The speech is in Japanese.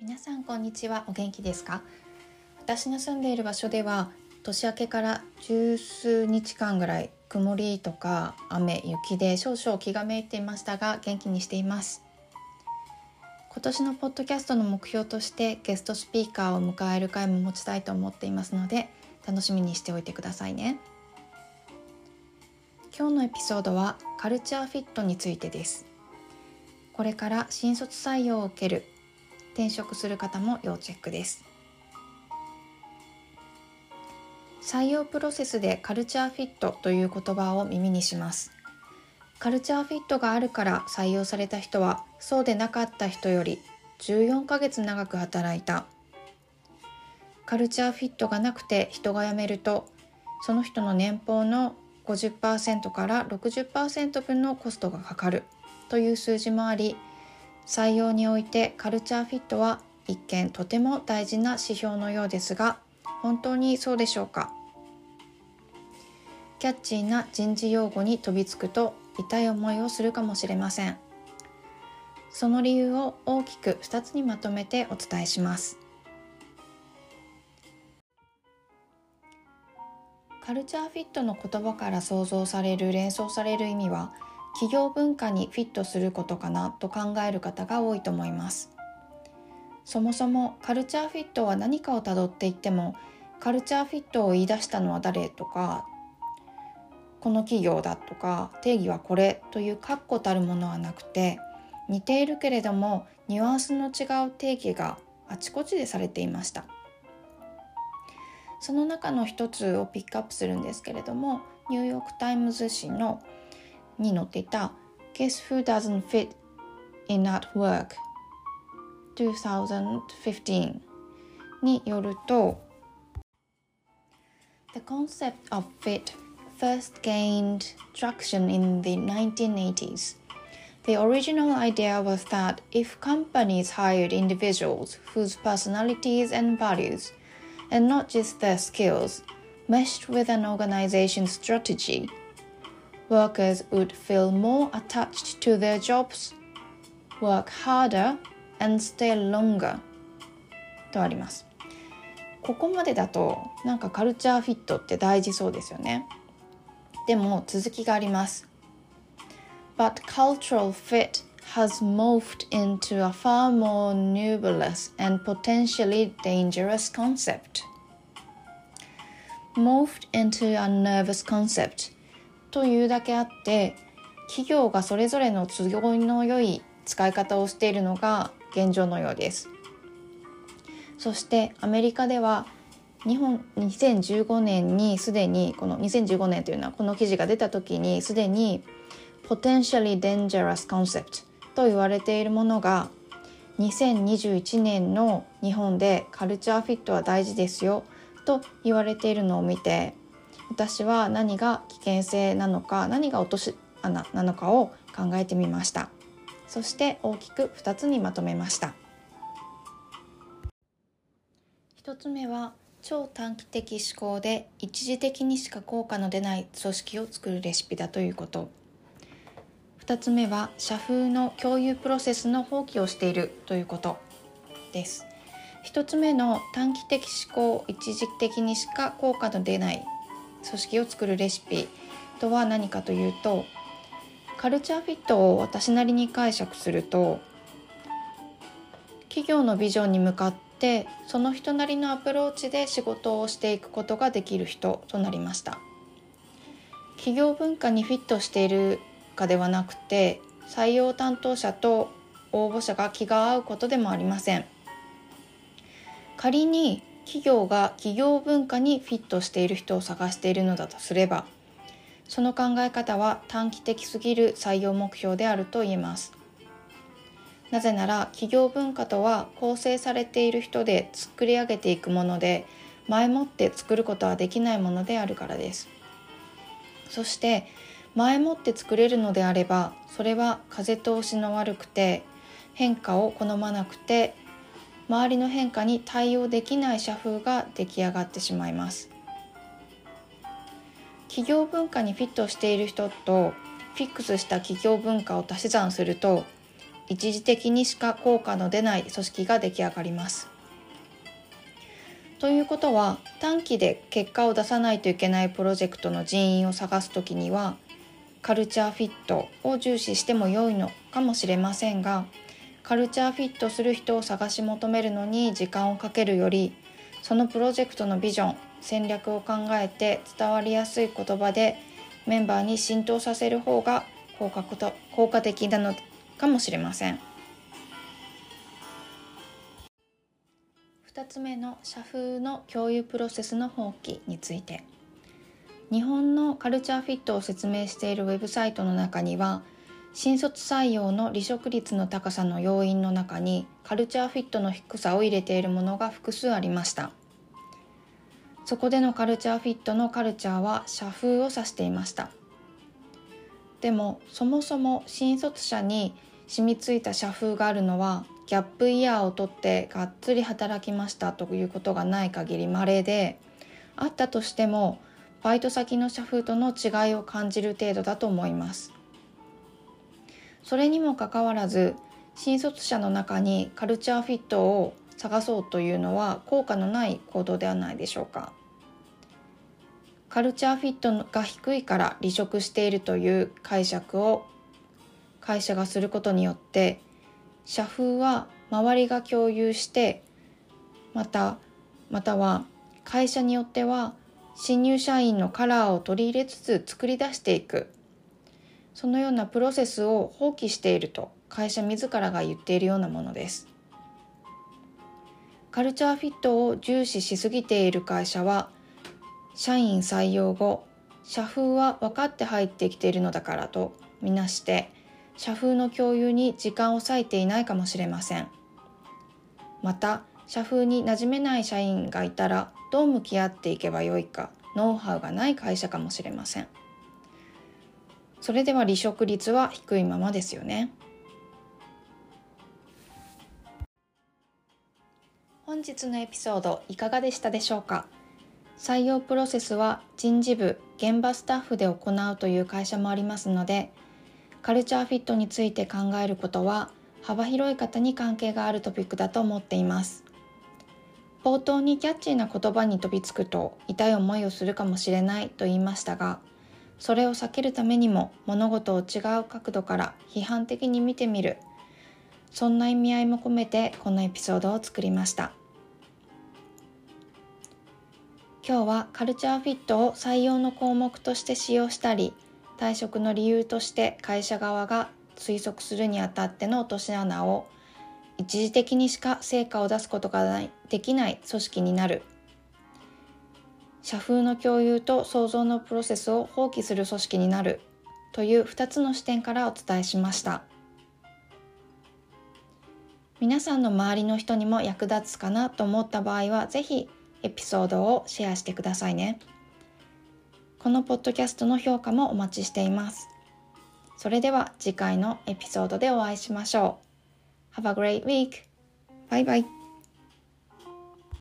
皆さんこんにちは。お元気ですか？私の住んでいる場所では年明けから十数日間ぐらい曇りとか雨雪で少々気がめいていましたが元気にしています。今年のポッドキャストの目標としてゲストスピーカーを迎える回も持ちたいと思っていますので楽しみにしておいてくださいね。今日のエピソードはカルチャーフィットについてです。これから新卒採用を受ける転職する方も要チェックです。採用プロセスでカルチャーフィットという言葉を耳にします。カルチャーフィットがあるから採用された人はそうでなかった人より14ヶ月長く働いた。カルチャーフィットがなくて人が辞めるとその人の年俸の50%から60%分のコストがかかるという数字もあり採用においてカルチャーフィットは一見とても大事な指標のようですが本当にそうでしょうか？キャッチーな人事用語に飛びつくと痛い思いをするかもしれません。その理由を大きく2つにまとめてお伝えします。カルチャーフィットの言葉から想像される連想される意味は企業文化にフィットすることかなと考える方が多いと思います。そもそもカルチャーフィットは何かをたどっていってもカルチャーフィットを言い出したのは誰とかこの企業だとか定義はこれという確固たるものはなくて似ているけれどもニュアンスの違う定義があちこちでされていました。その中の一つをピックアップするんですけれどもニューヨーク・タイムズ紙のに載っていた Guess Who Doesn't Fit in at Work 2015によると The concept of fit first gained traction in the 1980s. The original idea was that if companies hired individuals whose personalities and values, and not just their skills, meshed with an organization's strategy, workers would feel more attached to their jobs, work harder, and stay longer とあります。ここまでだとなんかカルチャーフィットって大事そうですよね。でも続きがあります。But cultural fit has morphed into a far more nebulous and potentially dangerous concept. Morphed into a nervous concept というだけあって企業がそれぞれの都合の良い使い方をしているのが現状のようです。そしてアメリカでは日本2015年にすでにこの2015年というのはこの記事が出た時にすでに potentially dangerous concept と言われているものが2021年の日本でカルチャーフィットは大事ですよと言われているのを見て私は何が危険性なのか何が落とし穴なのかを考えてみました。そして大きく2つにまとめました。1つ目は超短期的思考で一時的にしか効果の出ない組織を作るレシピだということ。2つ目は社風の共有プロセスの放棄をしているということ。です。1つ目の短期的思考一時的にしか効果の出ない組織を作るレシピとは何かというとカルチャーフィットを私なりに解釈すると企業のビジョンに向かってその人なりのアプローチで仕事をしていくことができる人となりました。企業文化にフィットしているかではなくて採用担当者と応募者が気が合うことでもありません。仮に企業が企業文化にフィットしている人を探しているのだとすればその考え方は短期的すぎる採用目標であると言えます。なぜなら企業文化とは構成されている人で作り上げていくもので前もって作ることはできないものであるからです。そして前もって作れるのであればそれは風通しの悪くて変化を好まなくて周りの変化に対応できない社風が出来上がってしまいます企業文化にフィットしている人とフィックスした企業文化を足し算すると一時的にしか効果の出ない組織が出来上がります。ということは短期で結果を出さないといけないプロジェクトの人員を探す時にはカルチャーフィットを重視しても良いのかもしれませんがカルチャーフィットする人を探し求めるのに時間をかけるよりそのプロジェクトのビジョン戦略を考えて伝わりやすい言葉でメンバーに浸透させる方が効果と効果的なのかもしれません。2つ目の社風の共有プロセスの放棄について。日本のカルチャーフィットを説明しているウェブサイトの中には新卒採用の離職率の高さの要因の中にカルチャーフィットの低さを入れているものが複数ありました。そこでのカルチャーフィットのカルチャーは社風を指していました。でもそもそも新卒者に染みついた社風があるのはギャップイヤーを取ってがっつり働きましたということがない限り稀であったとしてもバイト先の社風との違いを感じる程度だと思います。それにもかかわらず新卒者の中にカルチャーフィットを探そうというのは効果のない行動ではないでしょうか。カルチャーフィットが低いから離職しているという解釈を会社がすることによって社風は周りが共有してまたまたは会社によっては新入社員のカラーを取り入れつつ作り出していく。そのようなプロセスを放棄していると会社自らが言っているようなものです。カルチャーフィットを重視しすぎている会社は社員採用後社風は分かって入ってきているのだからとみなして社風の共有に時間を割いていないかもしれません。また社風に馴染めない社員がいたらどう向き合っていけばよいかノウハウがない会社かもしれません。それでは離職率は低いままですよね。本日のエピソードいかがでしたでしょうか？採用プロセスは人事部現場スタッフで行うという会社もありますのでカルチャーフィットについて考えることは幅広い方に関係があるトピックだと思っています。冒頭にキャッチーな言葉に飛びつくと痛い思いをするかもしれないと言いましたがそれを避けるためにも物事を違う角度から批判的に見てみる。そんな意味合いも込めてこのエピソードを作りました。今日はカルチャーフィットを採用の項目として使用したり退職の理由として会社側が推測するにあたっての落とし穴を一時的にしか成果を出すことができない組織になる。社風の共有と創造のプロセスを放棄する組織になるという2つの視点からお伝えしました。皆さんの周りの人にも役立つかなと思った場合は是非エピソードをシェアしてくださいね。このポッドキャストの評価もお待ちしています。それでは次回のエピソードでお会いしましょう。Have a great week! バイバイ